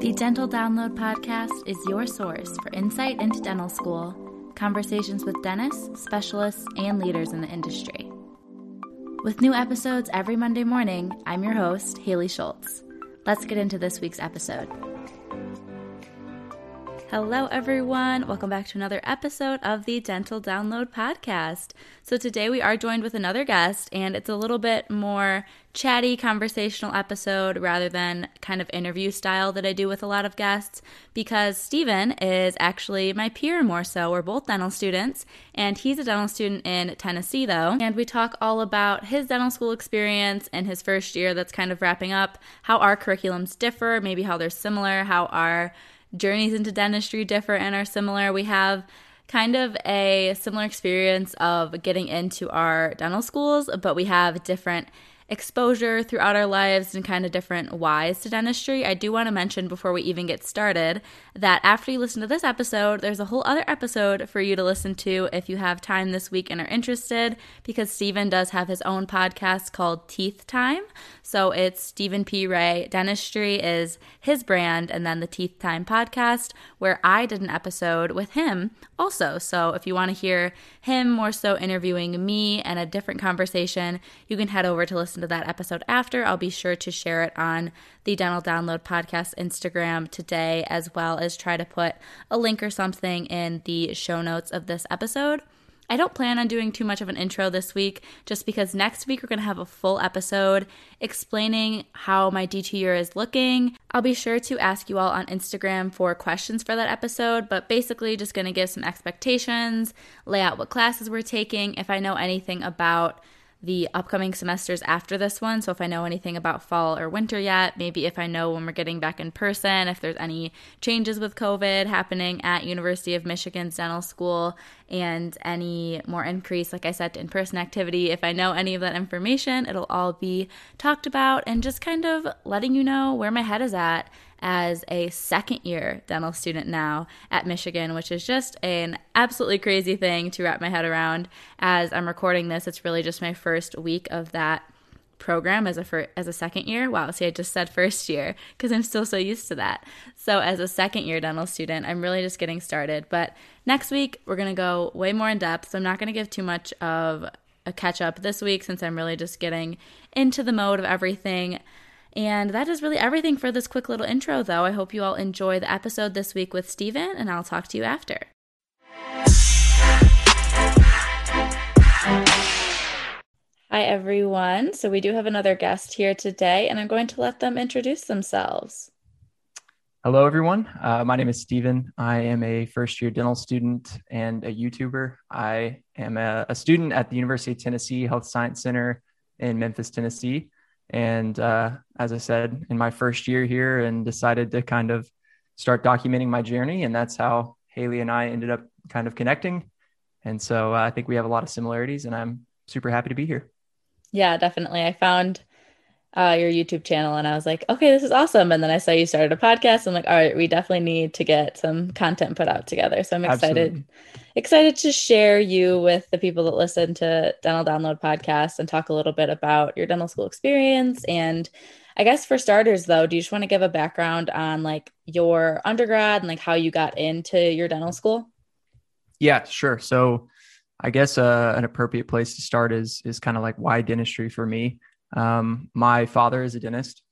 The Dental Download podcast is your source for insight into dental school, conversations with dentists, specialists, and leaders in the industry. With new episodes every Monday morning, I'm your host, Haley Schultz. Let's get into this week's episode. Hello, everyone. Welcome back to another episode of the Dental Download Podcast. So, today we are joined with another guest, and it's a little bit more chatty, conversational episode rather than kind of interview style that I do with a lot of guests because Stephen is actually my peer more so. We're both dental students, and he's a dental student in Tennessee, though. And we talk all about his dental school experience and his first year that's kind of wrapping up, how our curriculums differ, maybe how they're similar, how our journeys into dentistry differ and are similar. We have kind of a similar experience of getting into our dental schools, but we have different exposure throughout our lives and kind of different whys to dentistry, I do want to mention before we even get started that after you listen to this episode, there's a whole other episode for you to listen to if you have time this week and are interested, because Stephen does have his own podcast called Teeth Time. So it's Stephen P. Ray. Dentistry is his brand, and then the Teeth Time podcast, where I did an episode with him also. So if you want to hear him more so interviewing me and a different conversation, you can head over to listen listen to that episode after, I'll be sure to share it on the Dental Download Podcast Instagram today, as well as try to put a link or something in the show notes of this episode. I don't plan on doing too much of an intro this week just because next week we're going to have a full episode explaining how my D2 year is looking. I'll be sure to ask you all on Instagram for questions for that episode, but basically just going to give some expectations, lay out what classes we're taking, if I know anything about the upcoming semesters after this one. So if I know anything about fall or winter yet, maybe if I know when we're getting back in person, if there's any changes with COVID happening at University of Michigan's dental school and any more increase, like I said, in person activity, if I know any of that information, it'll all be talked about and just kind of letting you know where my head is at as a second year dental student now at Michigan, which is just an absolutely crazy thing to wrap my head around. As I'm recording this, it's really just my first week of that program as a as a second year. Wow, see I just said first year because I'm still so used to that. So as a second year dental student, I'm really just getting started. But next week we're to go way more in depth. So I'm not to give too much of a catch up this week since I'm really just getting into the mode of everything. And that is really everything for this quick little intro, though. I hope you all enjoy the episode this week with Stephen, and I'll talk to you after. Hi, everyone. So, we do have another guest here today, and I'm going to let them introduce themselves. Hello, everyone. Uh, my name is Stephen. I am a first year dental student and a YouTuber. I am a, a student at the University of Tennessee Health Science Center in Memphis, Tennessee. And uh, as I said, in my first year here, and decided to kind of start documenting my journey. And that's how Haley and I ended up kind of connecting. And so uh, I think we have a lot of similarities, and I'm super happy to be here. Yeah, definitely. I found uh, your YouTube channel and I was like, okay, this is awesome. And then I saw you started a podcast. I'm like, all right, we definitely need to get some content put out together. So I'm excited, Absolutely. excited to share you with the people that listen to Dental Download podcast and talk a little bit about your dental school experience. And I guess for starters, though, do you just want to give a background on like your undergrad and like how you got into your dental school? Yeah, sure. So I guess uh, an appropriate place to start is is kind of like why dentistry for me. Um, my father is a dentist,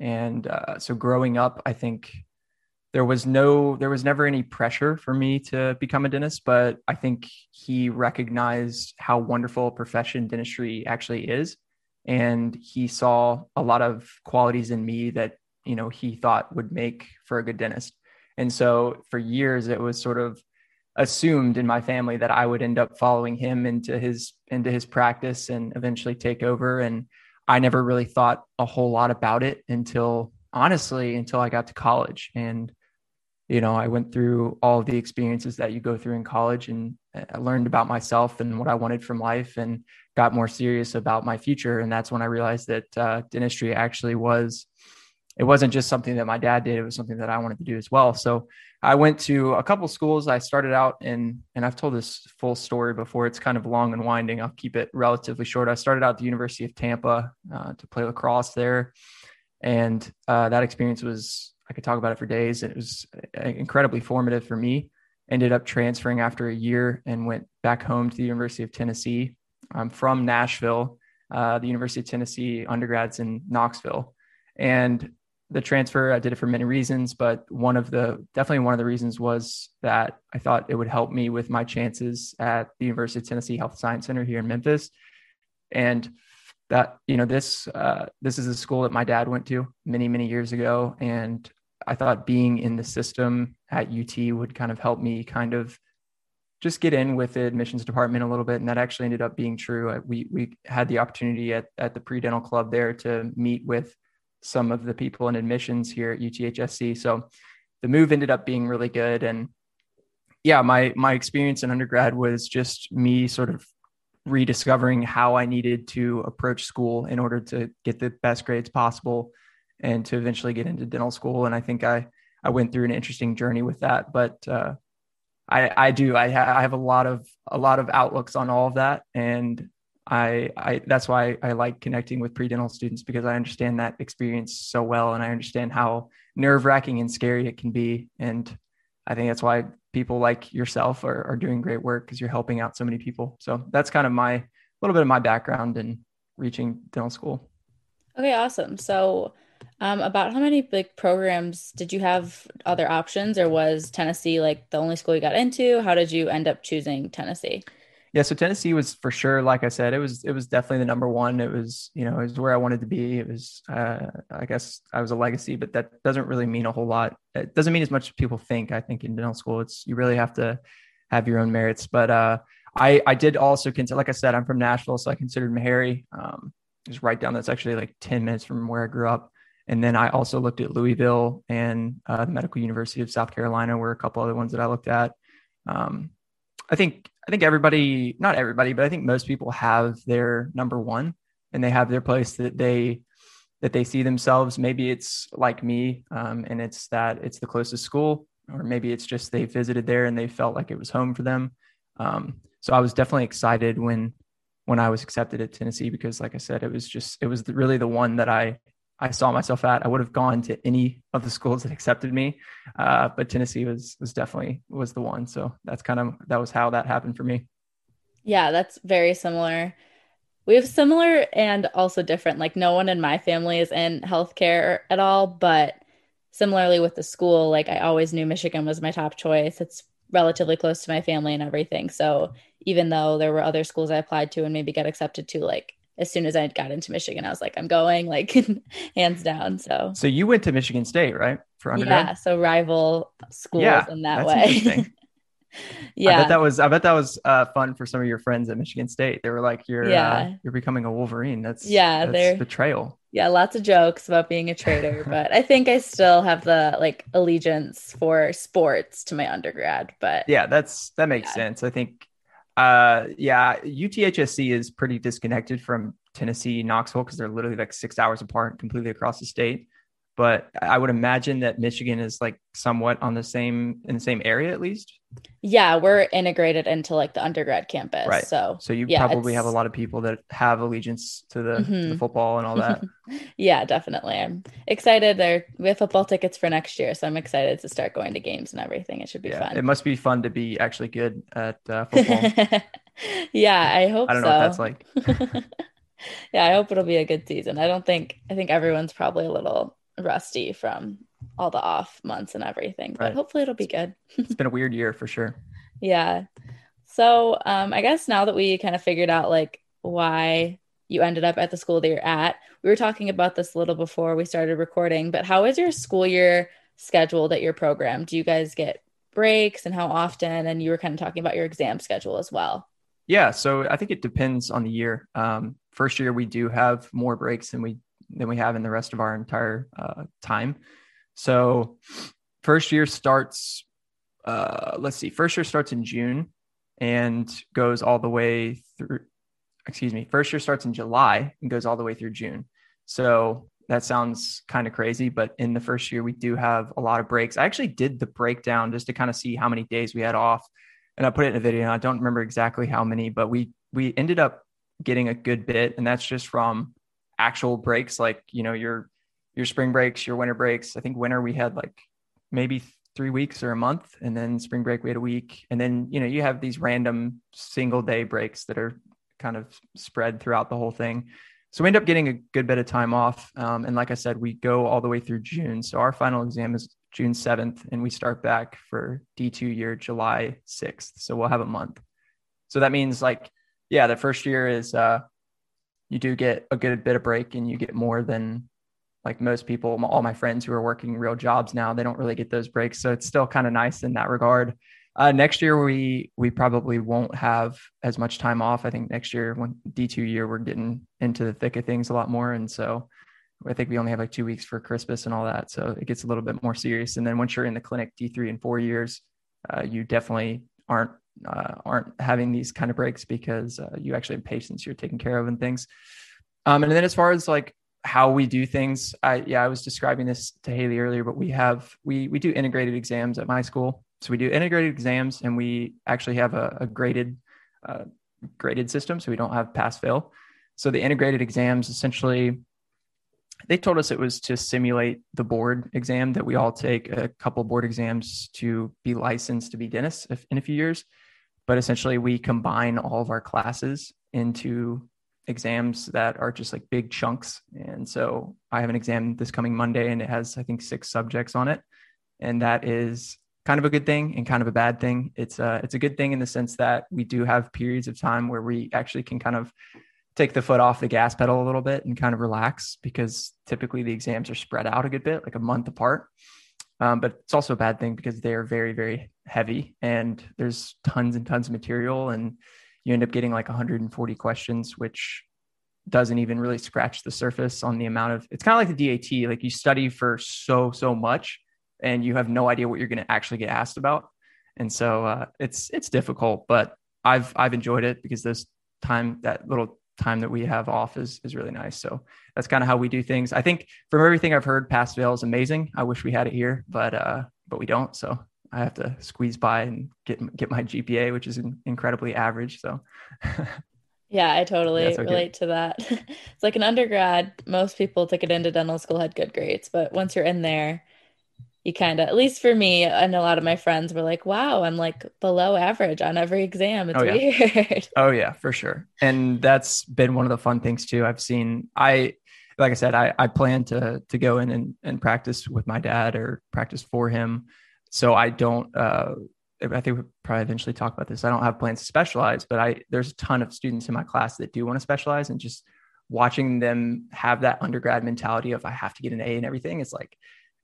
and uh, so growing up, I think there was no, there was never any pressure for me to become a dentist, but I think he recognized how wonderful a profession dentistry actually is, and he saw a lot of qualities in me that you know he thought would make for a good dentist. And so for years, it was sort of assumed in my family that I would end up following him into his into his practice and eventually take over and I never really thought a whole lot about it until honestly until I got to college. And you know I went through all the experiences that you go through in college and I learned about myself and what I wanted from life and got more serious about my future. And that's when I realized that uh, dentistry actually was it wasn't just something that my dad did it was something that I wanted to do as well so I went to a couple schools. I started out in, and I've told this full story before. It's kind of long and winding. I'll keep it relatively short. I started out at the University of Tampa uh, to play lacrosse there, and uh, that experience was I could talk about it for days. It was uh, incredibly formative for me. Ended up transferring after a year and went back home to the University of Tennessee. I'm from Nashville. Uh, the University of Tennessee undergrads in Knoxville, and the transfer, I did it for many reasons, but one of the definitely one of the reasons was that I thought it would help me with my chances at the University of Tennessee Health Science Center here in Memphis. And that, you know, this uh, this is a school that my dad went to many, many years ago. And I thought being in the system at UT would kind of help me kind of just get in with the admissions department a little bit. And that actually ended up being true. We we had the opportunity at, at the pre-dental club there to meet with some of the people in admissions here at UTHSC. So the move ended up being really good. And yeah, my my experience in undergrad was just me sort of rediscovering how I needed to approach school in order to get the best grades possible and to eventually get into dental school. And I think I I went through an interesting journey with that. But uh, I I do I, ha- I have a lot of a lot of outlooks on all of that, and I, I that's why I like connecting with pre-dental students because I understand that experience so well and I understand how nerve-wracking and scary it can be. And I think that's why people like yourself are, are doing great work because you're helping out so many people. So that's kind of my little bit of my background in reaching dental school. Okay, awesome. So um, about how many big programs did you have other options or was Tennessee like the only school you got into? How did you end up choosing Tennessee? Yeah, so Tennessee was for sure, like I said, it was it was definitely the number one. It was you know it was where I wanted to be. It was uh, I guess I was a legacy, but that doesn't really mean a whole lot. It doesn't mean as much as people think. I think in dental school, it's you really have to have your own merits. But uh, I I did also consider, like I said, I'm from Nashville, so I considered Meharry. Um, just right down. That's actually like ten minutes from where I grew up. And then I also looked at Louisville and uh, the Medical University of South Carolina, were a couple other ones that I looked at. Um, I think I think everybody, not everybody, but I think most people have their number one and they have their place that they that they see themselves. Maybe it's like me, um, and it's that it's the closest school, or maybe it's just they visited there and they felt like it was home for them. Um, so I was definitely excited when when I was accepted at Tennessee because, like I said, it was just it was really the one that I I saw myself at. I would have gone to any of the schools that accepted me, uh, but Tennessee was was definitely was the one. So that's kind of that was how that happened for me. Yeah, that's very similar. We have similar and also different. Like no one in my family is in healthcare at all, but similarly with the school, like I always knew Michigan was my top choice. It's relatively close to my family and everything. So even though there were other schools I applied to and maybe got accepted to, like as soon as I got into Michigan, I was like, I'm going, like hands down. So, so you went to Michigan State, right, for undergrad? Yeah, so rival schools yeah, in that way. yeah, I bet that was. I bet that was uh, fun for some of your friends at Michigan State. They were like, "You're, uh, yeah, uh, you're becoming a Wolverine." That's yeah, that's they're betrayal. Yeah, lots of jokes about being a traitor, but I think I still have the like allegiance for sports to my undergrad. But yeah, that's that makes yeah. sense. I think uh, yeah, UTHSC is pretty disconnected from Tennessee, Knoxville, because they're literally like six hours apart, completely across the state but I would imagine that Michigan is like somewhat on the same in the same area at least. Yeah, we're integrated into like the undergrad campus. Right. So so you yeah, probably have a lot of people that have allegiance to the, mm-hmm. to the mm-hmm. football and all that. yeah, definitely. I'm excited. There we have football tickets for next year, so I'm excited to start going to games and everything. It should be yeah, fun. It must be fun to be actually good at uh, football. yeah, I hope. I don't so. know what that's like. yeah, I hope it'll be a good season. I don't think I think everyone's probably a little rusty from all the off months and everything, but right. hopefully it'll be good. it's been a weird year for sure. Yeah. So, um, I guess now that we kind of figured out like why you ended up at the school that you're at, we were talking about this a little before we started recording, but how is your school year scheduled at your program? Do you guys get breaks and how often? And you were kind of talking about your exam schedule as well. Yeah, so I think it depends on the year. Um, first year we do have more breaks than we than we have in the rest of our entire uh, time. So, first year starts. Uh, let's see. First year starts in June and goes all the way through. Excuse me. First year starts in July and goes all the way through June. So that sounds kind of crazy, but in the first year we do have a lot of breaks. I actually did the breakdown just to kind of see how many days we had off, and I put it in a video. I don't remember exactly how many, but we we ended up getting a good bit, and that's just from actual breaks like you know your your spring breaks, your winter breaks. I think winter we had like maybe three weeks or a month, and then spring break we had a week, and then you know you have these random single day breaks that are kind of spread throughout the whole thing. So we end up getting a good bit of time off, um, and like I said, we go all the way through June. So our final exam is June seventh, and we start back for D two year July sixth. So we'll have a month. So that means like yeah, the first year is uh, you do get a good bit of break, and you get more than like most people, all my friends who are working real jobs now, they don't really get those breaks. So it's still kind of nice in that regard. Uh, next year we we probably won't have as much time off. I think next year when D two year we're getting into the thick of things a lot more, and so I think we only have like two weeks for Christmas and all that. So it gets a little bit more serious. And then once you're in the clinic D three and four years, uh, you definitely aren't uh, aren't having these kind of breaks because uh, you actually have patients you're taking care of and things. Um, and then as far as like how we do things. I yeah, I was describing this to Haley earlier, but we have we we do integrated exams at my school. So we do integrated exams, and we actually have a, a graded uh, graded system. So we don't have pass fail. So the integrated exams essentially. They told us it was to simulate the board exam that we all take a couple board exams to be licensed to be dentists in a few years. But essentially, we combine all of our classes into exams that are just like big chunks. And so I have an exam this coming Monday and it has, I think, six subjects on it. And that is kind of a good thing and kind of a bad thing. It's a, it's a good thing in the sense that we do have periods of time where we actually can kind of take the foot off the gas pedal a little bit and kind of relax because typically the exams are spread out a good bit, like a month apart. Um, but it's also a bad thing because they're very, very heavy and there's tons and tons of material and you end up getting like 140 questions, which doesn't even really scratch the surface on the amount of it's kind of like the DAT. Like you study for so, so much and you have no idea what you're going to actually get asked about. And so uh, it's it's difficult, but I've I've enjoyed it because this time that little time that we have off is is really nice. So that's kind of how we do things. I think from everything I've heard, pass fail is amazing. I wish we had it here, but uh, but we don't. So I have to squeeze by and get get my GPA, which is incredibly average. So. yeah, I totally yeah, okay. relate to that. it's like an undergrad, most people to get into dental school had good grades, but once you're in there, you kind of, at least for me, and a lot of my friends were like, "Wow, I'm like below average on every exam." It's oh, yeah. weird. Oh yeah, for sure. And that's been one of the fun things too. I've seen. I like I said, I I plan to to go in and and practice with my dad or practice for him so I don't. Uh, I think we'll probably eventually talk about this. I don't have plans to specialize, but I there's a ton of students in my class that do want to specialize, and just watching them have that undergrad mentality of I have to get an A and everything is like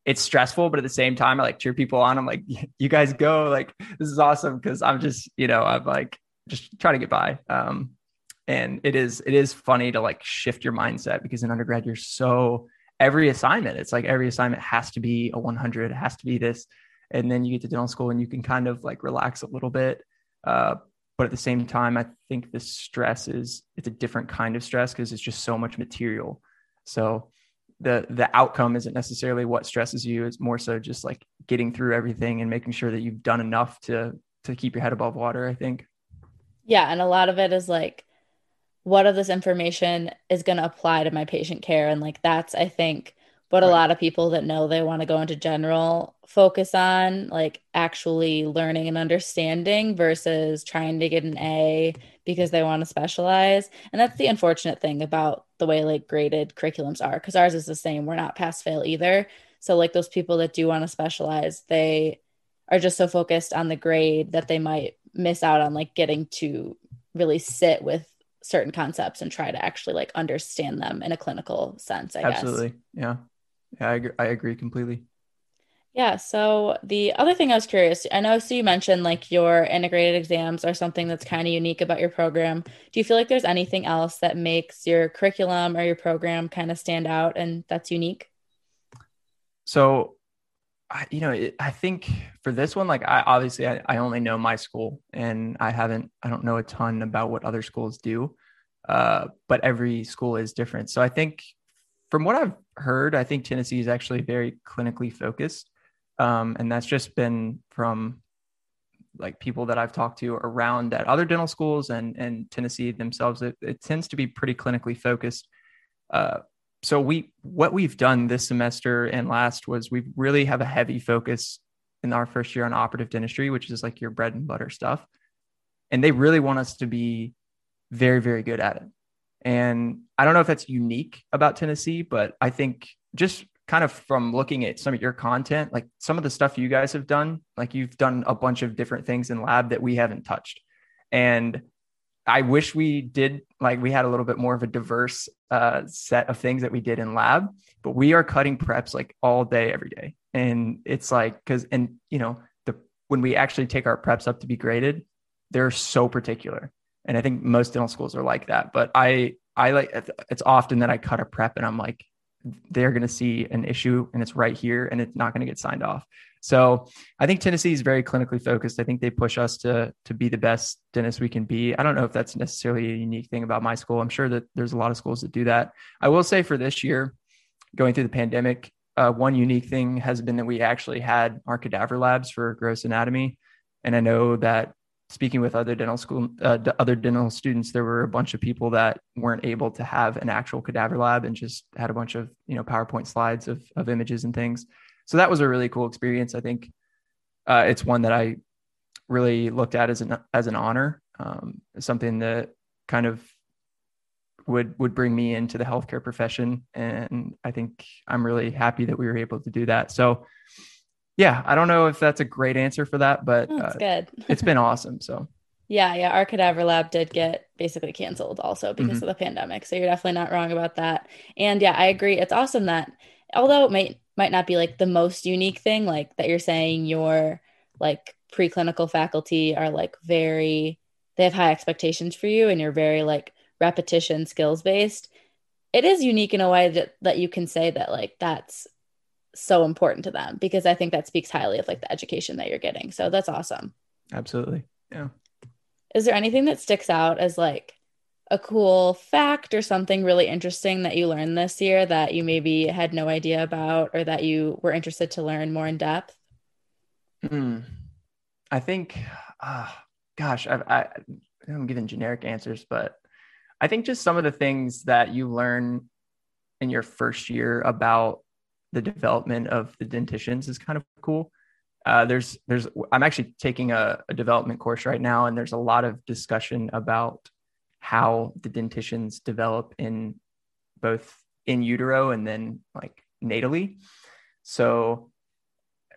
it's stressful, but at the same time, I like cheer people on. I'm like, you guys go, like this is awesome because I'm just you know I'm like just trying to get by. Um, and it is it is funny to like shift your mindset because in undergrad you're so every assignment it's like every assignment has to be a 100 it has to be this and then you get to dental school and you can kind of like relax a little bit uh, but at the same time i think the stress is it's a different kind of stress because it's just so much material so the the outcome isn't necessarily what stresses you. It's more so just like getting through everything and making sure that you've done enough to to keep your head above water i think. Yeah and a lot of it is like what of this information is going to apply to my patient care? And like that's i think what right. a lot of people that know they want to go into general focus on like actually learning and understanding versus trying to get an A because they want to specialize. And that's the unfortunate thing about the way like graded curriculums are because ours is the same. We're not pass fail either. So like those people that do want to specialize, they are just so focused on the grade that they might miss out on like getting to really sit with certain concepts and try to actually like understand them in a clinical sense, I Absolutely. guess. Yeah. Yeah, I agree, I agree completely. Yeah. So the other thing I was curious, I know so you mentioned like your integrated exams are something that's kind of unique about your program. Do you feel like there's anything else that makes your curriculum or your program kind of stand out and that's unique? So, I, you know, it, I think for this one, like I obviously I, I only know my school and I haven't, I don't know a ton about what other schools do. Uh, but every school is different. So I think from what I've heard, I think Tennessee is actually very clinically focused. Um, and that's just been from like people that I've talked to around at other dental schools and and Tennessee themselves. It, it tends to be pretty clinically focused. Uh, so we what we've done this semester and last was we really have a heavy focus in our first year on operative dentistry, which is like your bread and butter stuff. And they really want us to be very, very good at it. And I don't know if that's unique about Tennessee, but I think just kind of from looking at some of your content, like some of the stuff you guys have done, like you've done a bunch of different things in lab that we haven't touched. And I wish we did like we had a little bit more of a diverse uh, set of things that we did in lab, but we are cutting preps like all day, every day. And it's like, cause, and you know, the, when we actually take our preps up to be graded, they're so particular. And I think most dental schools are like that, but I, I like, it's often that I cut a prep and I'm like, they're going to see an issue and it's right here and it's not going to get signed off. So I think Tennessee is very clinically focused. I think they push us to to be the best dentist we can be. I don't know if that's necessarily a unique thing about my school. I'm sure that there's a lot of schools that do that. I will say for this year, going through the pandemic, uh, one unique thing has been that we actually had our cadaver labs for gross anatomy, and I know that speaking with other dental school uh, other dental students there were a bunch of people that weren't able to have an actual cadaver lab and just had a bunch of you know powerpoint slides of, of images and things. So that was a really cool experience. I think uh, it's one that i really looked at as an as an honor um, something that kind of would would bring me into the healthcare profession. And i think i'm really happy that we were able to do that. So yeah, I don't know if that's a great answer for that, but that's uh, good. it's been awesome. So yeah, yeah, our cadaver lab did get basically canceled also because mm-hmm. of the pandemic. So you're definitely not wrong about that. And yeah, I agree. It's awesome that although it might might not be like the most unique thing, like that you're saying your like preclinical faculty are like very they have high expectations for you and you're very like repetition skills based. It is unique in a way that that you can say that like that's so important to them because I think that speaks highly of like the education that you're getting. So that's awesome. Absolutely. Yeah. Is there anything that sticks out as like a cool fact or something really interesting that you learned this year that you maybe had no idea about or that you were interested to learn more in depth? Mm, I think, uh, gosh, I, I, I'm giving generic answers, but I think just some of the things that you learn in your first year about the development of the dentitions is kind of cool. Uh, there's there's I'm actually taking a, a, development course right now, and there's a lot of discussion about how the dentitions develop in both in utero and then like natally. So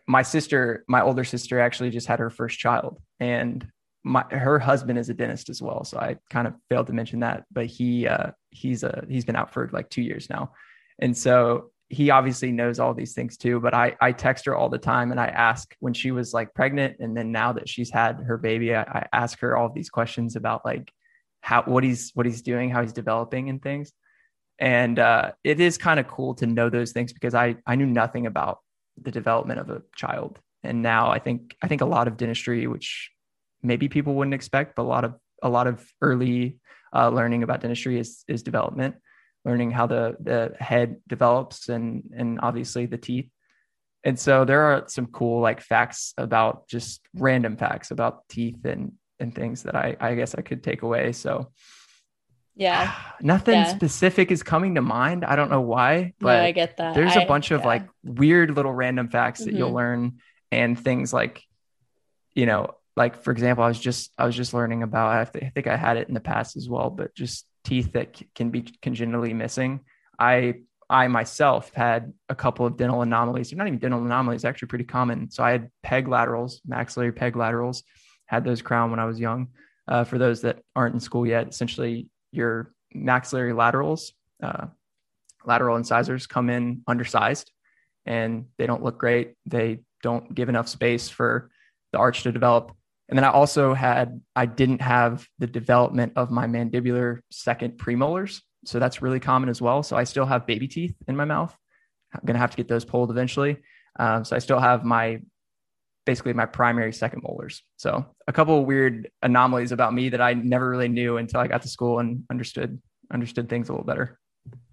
my sister, my older sister, actually just had her first child, and my her husband is a dentist as well. So I kind of failed to mention that, but he uh, he's a he's been out for like two years now, and so he obviously knows all these things too but i i text her all the time and i ask when she was like pregnant and then now that she's had her baby i, I ask her all these questions about like how what he's what he's doing how he's developing and things. And uh, it is kind of cool to know those things because i i knew nothing about the development of a child. And now i think i think a lot of dentistry which maybe people wouldn't expect but a lot of a lot of early uh, learning about dentistry is is development learning how the the head develops and and obviously the teeth. And so there are some cool like facts about just random facts about teeth and and things that I I guess I could take away. So yeah, nothing yeah. specific is coming to mind. I don't know why, but no, I get that. There's a bunch of yeah. like weird little random facts that mm-hmm. you'll learn and things like you know like for example i was just i was just learning about I, I think i had it in the past as well but just teeth that c- can be congenitally missing. I I myself had a couple of dental anomalies. They're not even dental anomalies, actually pretty common. So I had peg laterals, maxillary peg laterals, had those crown when I was young. Uh, for those that aren't in school yet, essentially your maxillary laterals, uh, lateral incisors come in undersized and they don't look great. They don't give enough space for the arch to develop. And then I also had, I didn't have the development of my mandibular second premolars. So that's really common as well. So I still have baby teeth in my mouth. I'm going to have to get those pulled eventually. Um, so I still have my, basically my primary second molars. So a couple of weird anomalies about me that I never really knew until I got to school and understood, understood things a little better.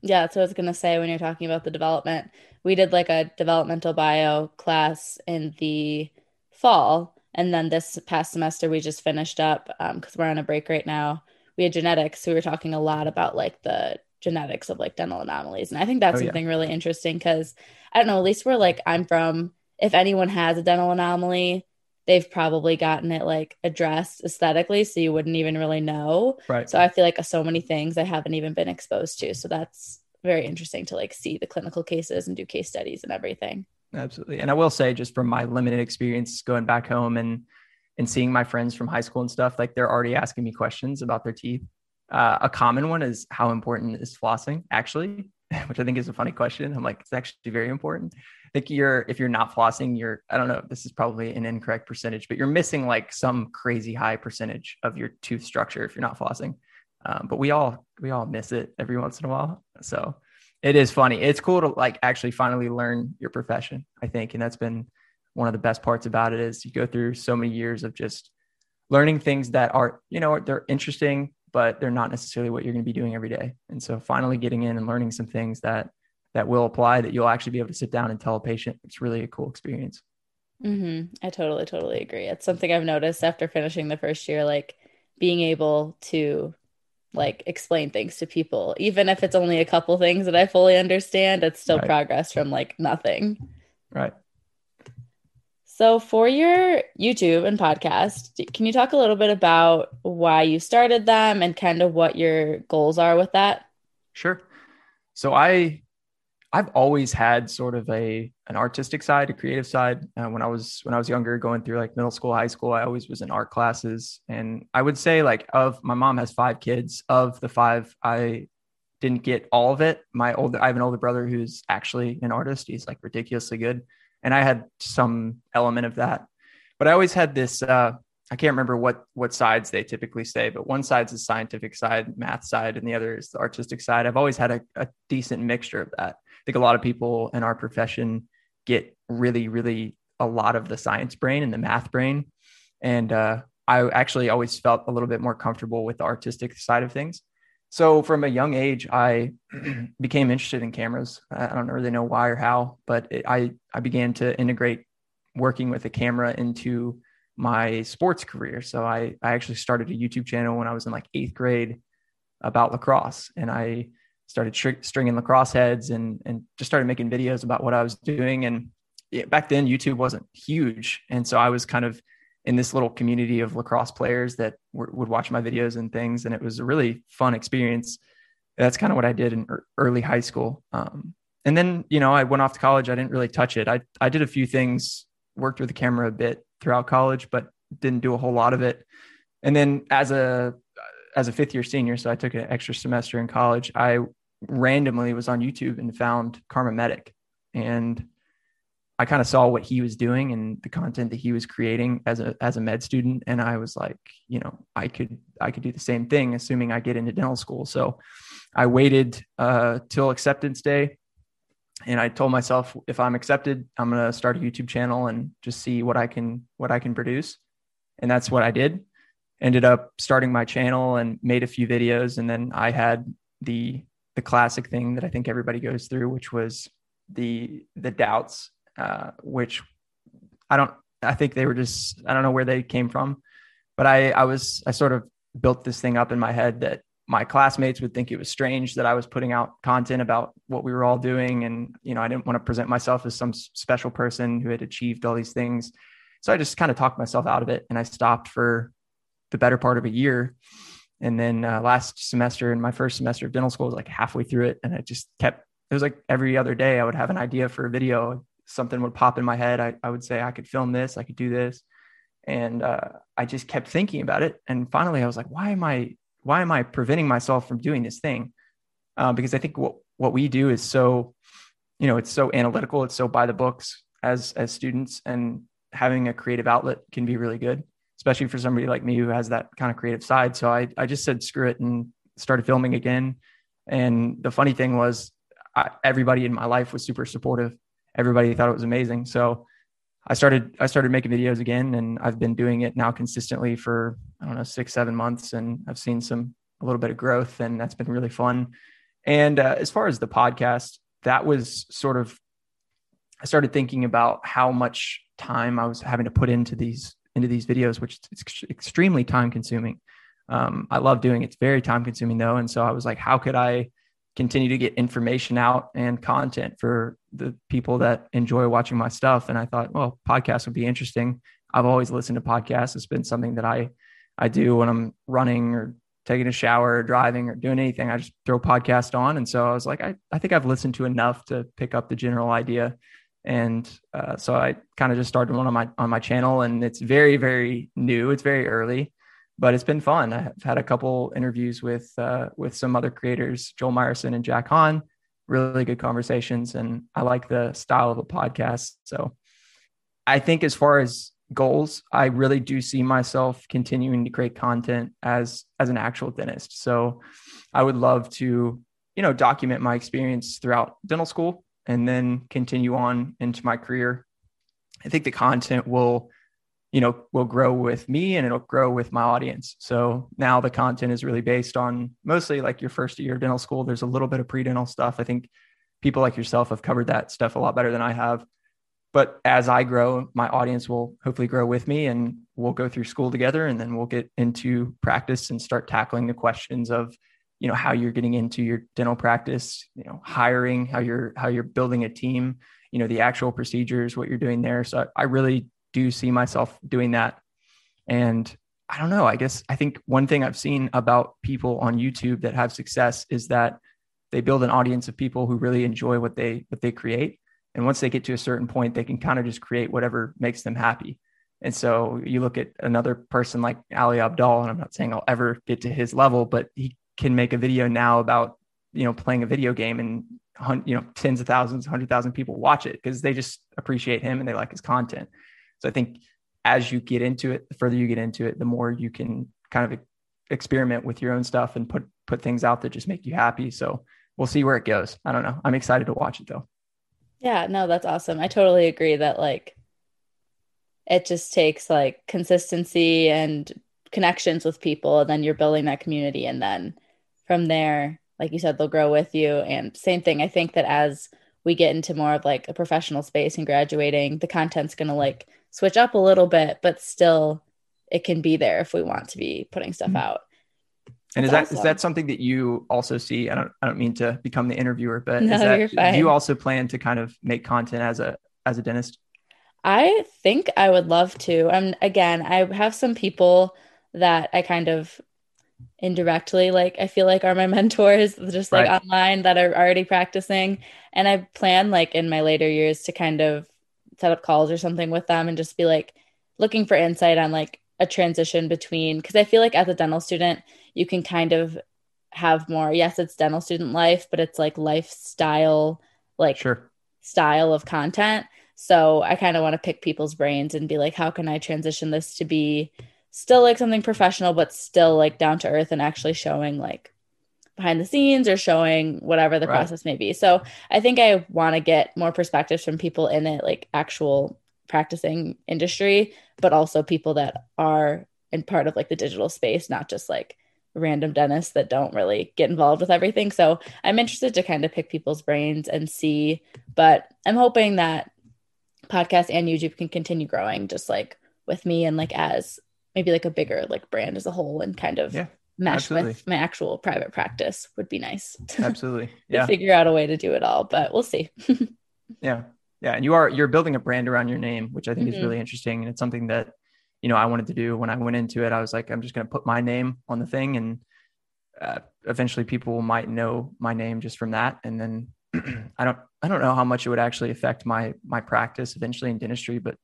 Yeah, that's what I was going to say when you're talking about the development. We did like a developmental bio class in the fall and then this past semester, we just finished up because um, we're on a break right now. We had genetics. So we were talking a lot about like the genetics of like dental anomalies. And I think that's Oh, yeah. something really interesting because I don't know, at least where like I'm from, if anyone has a dental anomaly, they've probably gotten it like addressed aesthetically. So you wouldn't even really know. Right. So I feel like so many things I haven't even been exposed to. So that's very interesting to like see the clinical cases and do case studies and everything. Absolutely. And I will say, just from my limited experience going back home and and seeing my friends from high school and stuff, like they're already asking me questions about their teeth. Uh, a common one is how important is flossing actually, which I think is a funny question. I'm like, it's actually very important. Think you're if you're not flossing, you're I don't know. This is probably an incorrect percentage, but you're missing like some crazy high percentage of your tooth structure if you're not flossing. Um, but we all we all miss it every once in a while. So it is funny. It's cool to like actually finally learn your profession, I think. And that's been one of the best parts about it is you go through so many years of just learning things that are, you know, they're interesting, but they're not necessarily what you're going to be doing every day. And so finally getting in and learning some things that that will apply that you'll actually be able to sit down and tell a patient. It's really a cool experience. Mm-hmm. I totally, totally agree. It's something I've noticed after finishing the first year, like being able to like explain things to people, even if it's only a couple things that I fully understand, it's still Right. progress from like nothing. Right. So, for your YouTube and podcast, can you talk a little bit about why you started them and kind of what your goals are with that? Sure. So I I've always had sort of a an artistic side, a creative side. Uh, when I was when I was younger, going through like middle school, high school, I always was in art classes, and I would say like of my mom has five kids. Of the five, I didn't get all of it. My older, I have an older brother who's actually an artist. He's like ridiculously good, and I had some element of that. But I always had this. Uh, I can't remember what what sides they typically say, but one side's the scientific side, math side, and the other is the artistic side. I've always had a, a decent mixture of that. Think a lot of people in our profession get really, really a lot of the science brain and the math brain, and uh, I actually always felt a little bit more comfortable with the artistic side of things. So from a young age, I became interested in cameras. I don't really know why or how, but it, I I began to integrate working with a camera into my sports career. So I, I actually started a YouTube channel when I was in like eighth grade about lacrosse. And I started stri- stringing lacrosse heads and, and just started making videos about what I was doing. And yeah, back then YouTube wasn't huge. And so I was kind of in this little community of lacrosse players that were, would watch my videos and things. And it was a really fun experience. That's kind of what I did in er- early high school. Um, and then, you know, I went off to college. I didn't really touch it. I, I did a few things, worked with the camera a bit throughout college, but didn't do a whole lot of it. And then as a as a fifth year senior, so I took an extra semester in college, I randomly was on YouTube and found Kharma Medic. And I kind of saw what he was doing and the content that he was creating as a as a med student. And I was like, you know, I could I could do the same thing, assuming I get into dental school. So I waited uh, till acceptance day and I told myself if I'm accepted, I'm gonna start a YouTube channel and just see what I can what I can produce, and that's what I did. Ended up starting my channel and made a few videos, and then I had the the classic thing that I think everybody goes through, which was the the doubts, uh, which I don't I think they were just I don't know where they came from, but I I was I sort of built this thing up in my head that my classmates would think it was strange that I was putting out content about what we were all doing. And, you know, I didn't want to present myself as some special person who had achieved all these things. So I just kind of talked myself out of it and I stopped for the better part of a year. And then uh, last semester in my first semester of dental school was like halfway through it. And I just kept, it was like every other day I would have an idea for a video. Something would pop in my head. I, I would say, I could film this, I could do this. And uh, I just kept thinking about it. And finally I was like, why am I why am I preventing myself from doing this thing? Uh, because I think what what we do is so, you know, it's so analytical, it's so by the books as as students, and having a creative outlet can be really good, especially for somebody like me who has that kind of creative side. So I I just said screw it and started filming again. And the funny thing was, I, everybody in my life was super supportive. Everybody thought it was amazing. So I started I started making videos again, and I've been doing it now consistently for I don't know six seven months, and I've seen some a little bit of growth, and that's been really fun. And uh, as far as the podcast, that was sort of I started thinking about how much time I was having to put into these into these videos, which is ex- extremely time consuming. Um, I love doing it. It's very time consuming though, and so I was like, how could I continue to get information out and content for the people that enjoy watching my stuff. And I thought, well, podcasts would be interesting. I've always listened to podcasts. It's been something that I I do when I'm running or taking a shower or driving or doing anything. I just throw podcast on. And so I was like, I, I think I've listened to enough to pick up the general idea. And uh, so I kind of just started one on my on my channel and it's very, very new. It's very early but it's been fun. I've had a couple interviews with uh, with some other creators, Joel Myerson and Jack Hahn, really good conversations, and I like the style of the podcast. So I think as far as goals, I really do see myself continuing to create content as as an actual dentist. So I would love to, you know, document my experience throughout dental school and then continue on into my career. I think the content will you know will grow with me and it'll grow with my audience. So now the content is really based on mostly like your first year of dental school. There's a little bit of pre-dental stuff. I think people like yourself have covered that stuff a lot better than i have. But as i grow my audience will hopefully grow with me and we'll go through school together and then we'll get into practice and start tackling the questions of you know how you're getting into your dental practice you know hiring how you're how you're building a team you know the actual procedures what you're doing there so i really do see myself doing that. And I don't know. I guess I think one thing I've seen about people on YouTube that have success is that they build an audience of people who really enjoy what they what they create. And once they get to a certain point, they can kind of just create whatever makes them happy. And so you look at another person like Ali Abdaal, and I'm not saying I'll ever get to his level, but he can make a video now about you know playing a video game and you know tens of thousands, hundred thousand people watch it because they just appreciate him and they like his content. So I think as you get into it, the further you get into it, the more you can kind of experiment with your own stuff and put put things out that just make you happy. So we'll see where it goes. I don't know. I'm excited to watch it though. Yeah, no, that's awesome. I totally agree that like it just takes like consistency and connections with people and then you're building that community and then from there like you said they'll grow with you and same thing i think that as we get into more of like a professional space and graduating the content's going to like switch up a little bit, but still it can be there if we want to be putting stuff mm-hmm. out. And is that awesome. is that something that you also see? I don't I don't mean to become the interviewer, but no, is that, do you also plan to kind of make content as a as a dentist? I think I would love to. And again, I have some people that I kind of indirectly like I feel like are my mentors just like right. online that are already practicing and I plan like in my later years to kind of set up calls or something with them and just be like looking for insight on like a transition between because I feel like as a dental student, you can kind of have more, yes, it's dental student life, but it's like lifestyle, like sure. style of content. So I kind of want to pick people's brains and be like, how can I transition this to be still like something professional, but still like down to earth and actually showing like behind the scenes or showing whatever the right. process may be. So I think I want to get more perspectives from people in it, like actual practicing industry, but also people that are in part of like the digital space, not just like random dentists that don't really get involved with everything. So I'm interested to kind of pick people's brains and see, but I'm hoping that podcast and YouTube can continue growing just like with me and like as maybe like a bigger like brand as a whole and kind of yeah mesh Absolutely. with my actual private practice would be nice. Absolutely. Yeah. figure out a way to do it all, but we'll see. yeah. Yeah. And you are, you're building a brand around your name, which I think mm-hmm. is really interesting. And it's something that, you know, I wanted to do when I went into it. I was like, I'm just going to put my name on the thing and uh, eventually people might know my name just from that. And then I don't, I don't know how much it would actually affect my, my practice eventually in dentistry, but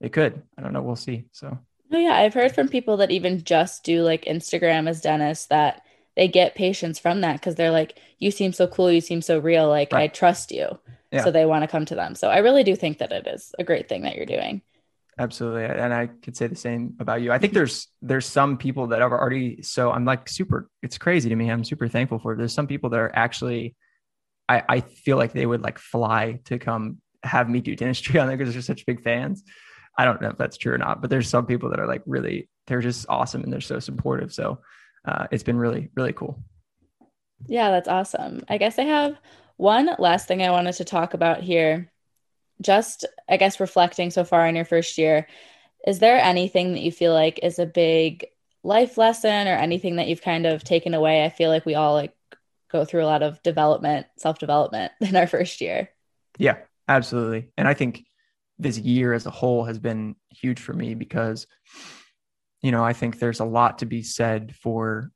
it could, I don't know. We'll see. So Oh yeah, I've heard from people that even just do like Instagram as dentists that they get patients from that because they're like, "You seem so cool, you seem so real, like right. I trust you." Yeah. So they want to come to them. So I really do think that it is a great thing that you're doing. Absolutely, and I could say the same about you. I think there's there's some people that are already so I'm like super. It's crazy to me. I'm super thankful for. It. There's some people that are actually, I I feel like they would like fly to come have me do dentistry on there because they're such big fans. I don't know if that's true or not, but there's some people that are like really, they're just awesome and they're so supportive. So uh, it's been really, really cool. Yeah, that's awesome. I guess I have one last thing I wanted to talk about here. Just, I guess, reflecting so far in your first year, is there anything that you feel like is a big life lesson or anything that you've kind of taken away? I feel like we all like go through a lot of development, self development in our first year. Yeah, absolutely. And I think this year as a whole has been huge for me because, you know, I think there's a lot to be said for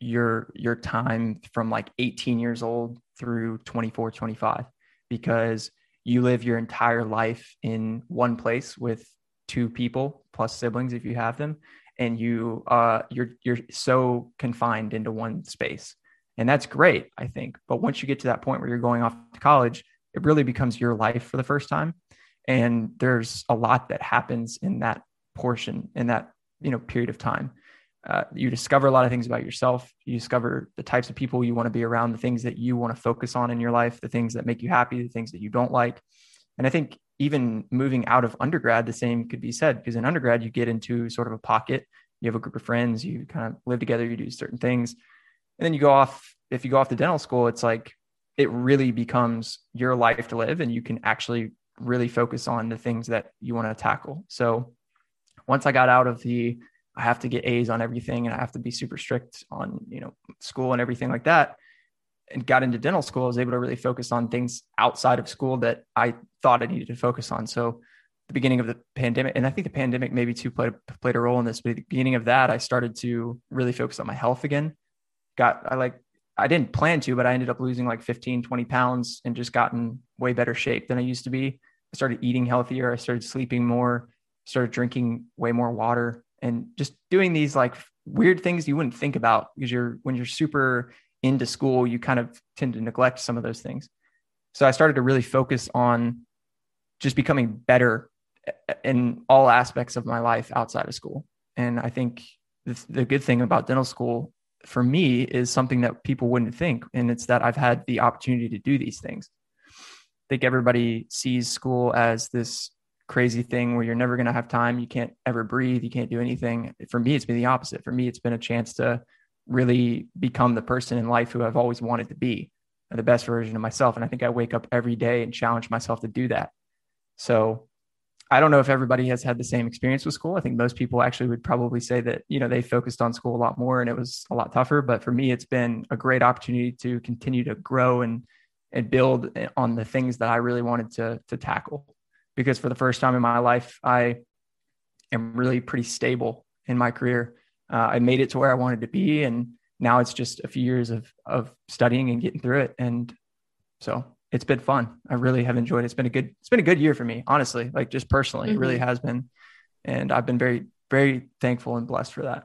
your your time from like 18 years old through 24 25 because you live your entire life in one place with two people plus siblings if you have them and you uh you're you're so confined into one space. And that's great i think. But once you get to that point where you're going off to college it really becomes your life for the first time and there's a lot that happens in that portion in that you know period of time. Uh, you discover a lot of things about yourself. You discover the types of people you want to be around the things that you want to focus on in your life the things that make you happy the things that you don't like. And i think even moving out of undergrad the same could be said because in undergrad you get into sort of a pocket. You have a group of friends you kind of live together you do certain things. And then you go off if you go off to dental school it's like it really becomes your life to live and you can actually really focus on the things that you want to tackle so once i got out of the I have to get A's on everything and I have to be super strict on, you know, school and everything like that. And got into dental school, I was able to really focus on things outside of school that I thought I needed to focus on. So the beginning of the pandemic, and I think the pandemic maybe too played played a role in this, but at the beginning of that, I started to really focus on my health again. Got I like I didn't plan to, but I ended up losing like 15, 20 pounds and just gotten way better shape than I used to be. I started eating healthier. I started sleeping more, started drinking way more water and just doing these like weird things you wouldn't think about because you're when you're super into school you kind of tend to neglect some of those things so i started to really focus on just becoming better in all aspects of my life outside of school and i think the, the good thing about dental school for me is something that people wouldn't think and it's that i've had the opportunity to do these things i think everybody sees school as this crazy thing where you're never going to have time. You can't ever breathe. You can't do anything. For me, it's been the opposite. For me, it's been a chance to really become the person in life who I've always wanted to be, the best version of myself. And I think I wake up every day and challenge myself to do that. So I don't know if everybody has had the same experience with school. I think most people actually would probably say that, you know, they focused on school a lot more and it was a lot tougher. But for me, it's been a great opportunity to continue to grow and and build on the things that I really wanted to to tackle because for the first time in my life, I am really pretty stable in my career. Uh, I made it to where I wanted to be, and now it's just a few years of of studying and getting through it. And so it's been fun. I really have enjoyed it. It's been a good it's been a good year for me, honestly. Like just personally, mm-hmm. it really mm-hmm. has been, and I've been very very thankful and blessed for that.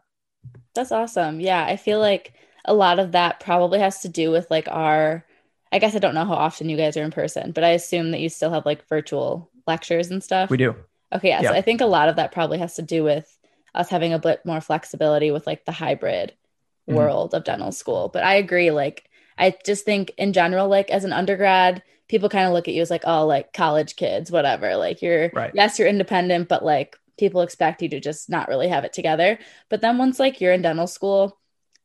That's awesome. Yeah, I feel like a lot of that probably has to do with like our I guess I don't know how often you guys are in person, but I assume that you still have like virtual lectures and stuff? We do. Okay, yeah, yeah. So I think a lot of that probably has to do with us having a bit more flexibility with like the hybrid mm-hmm. world of dental school. But I agree. Like, I just think in general, like as an undergrad, people kind of look at you as like, oh, like college kids, whatever. Like you're, right. yes, you're independent, but like people expect you to just not really have it together. But then once like you're in dental school,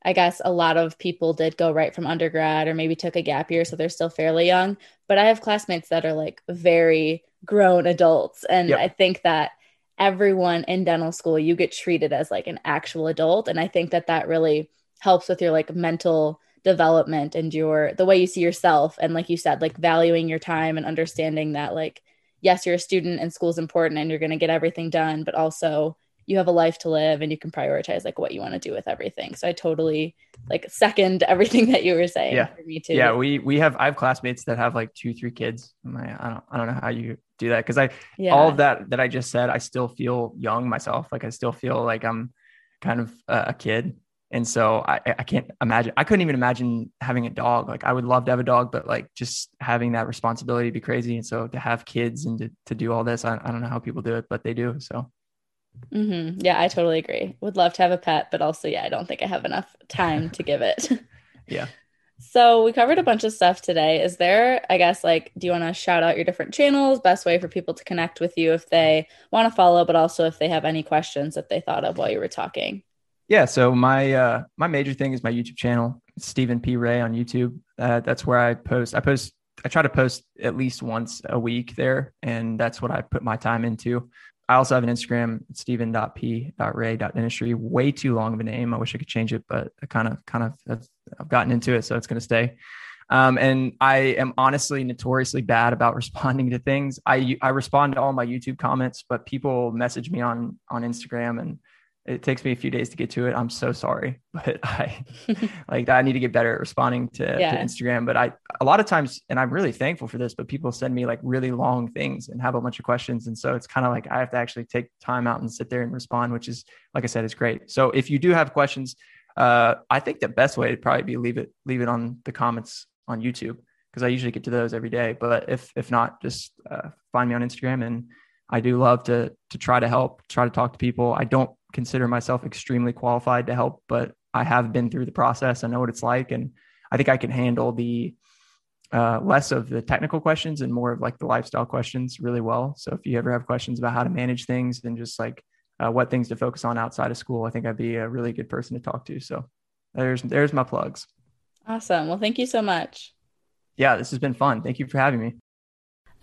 I guess a lot of people did go right from undergrad or maybe took a gap year. So they're still fairly young. But I have classmates that are like very grown adults. And yep. I think that everyone in dental school, you get treated as like an actual adult. And I think that that really helps with your like mental development and your the way you see yourself and like you said like valuing your time and understanding that like yes you're a student and school's important and you're going to get everything done but also you have a life to live and you can prioritize like what you want to do with everything. So I totally like second everything that you were saying. Yeah, me too. Yeah, we we have I have classmates that have like two three kids. Like, I don't I don't know how you do that because I yeah. all of that that I just said I still feel young myself. Like I still feel like I'm kind of a, kid. And so I, I can't imagine, I couldn't even imagine having a dog. Like I would love to have a dog, but like just having that responsibility be crazy. And so to have kids and to, to do all this, I, I don't know how people do it, but they do. So Mm-hmm. Yeah, I totally agree. Would love to have a pet, but also, yeah, I don't think I have enough time to give it. yeah. So we covered a bunch of stuff today. Is there, I guess, like, do you want to shout out your different channels? Best way for people to connect with you if they want to follow, but also if they have any questions that they thought of while you were talking. Yeah. So my uh, my major thing is my YouTube channel, Stephen P Ray on YouTube. Uh, that's where I post. I post. I try to post at least once a week there, and that's what I put my time into. I also have an Instagram, stephen.p.ray.dentistry. Way too long of a name. I wish I could change it, but I kind of, kind of, I've gotten into it, so it's going to stay. Um, and I am honestly notoriously bad about responding to things. I I respond to all my YouTube comments, but people message me on on Instagram, and it takes me a few days to get to it. I'm so sorry, but I like I need to get better at responding to, yeah. to, Instagram. But I a lot of times, and I'm really thankful for this. But people send me like really long things and have a bunch of questions, and so it's kind of like I have to actually take time out and sit there and respond, which is like I said, is great. So if you do have questions, uh, I think the best way to probably be leave it leave it on the comments on YouTube because I usually get to those every day. But if if not, just uh, find me on Instagram, and I do love to to try to help, try to talk to people. I don't consider myself extremely qualified to help, but I have been through the process. I know what it's like, and I think I can handle the uh, less of the technical questions and more of like the lifestyle questions really well. So if you ever have questions about how to manage things and just like uh, what things to focus on outside of school, I think I'd be a really good person to talk to. So there's there's my plugs. Awesome. Well, thank you so much. Yeah, this has been fun. Thank you for having me.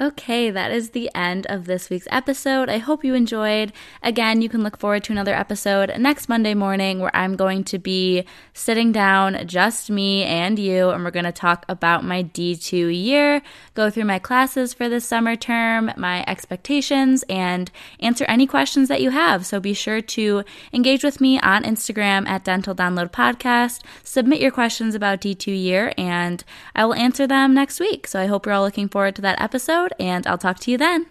Okay, that is the end of this week's episode. I hope you enjoyed. Again, you can look forward to another episode next Monday morning where I'm going to be sitting down, just me and you, and we're going to talk about my D2 year, go through my classes for this summer term, my expectations, and answer any questions that you have. So be sure to engage with me on Instagram at Dental Download Podcast. Submit your questions about D2 year, and I will answer them next week. So I hope you're all looking forward to that episode episode, and I'll talk to you then.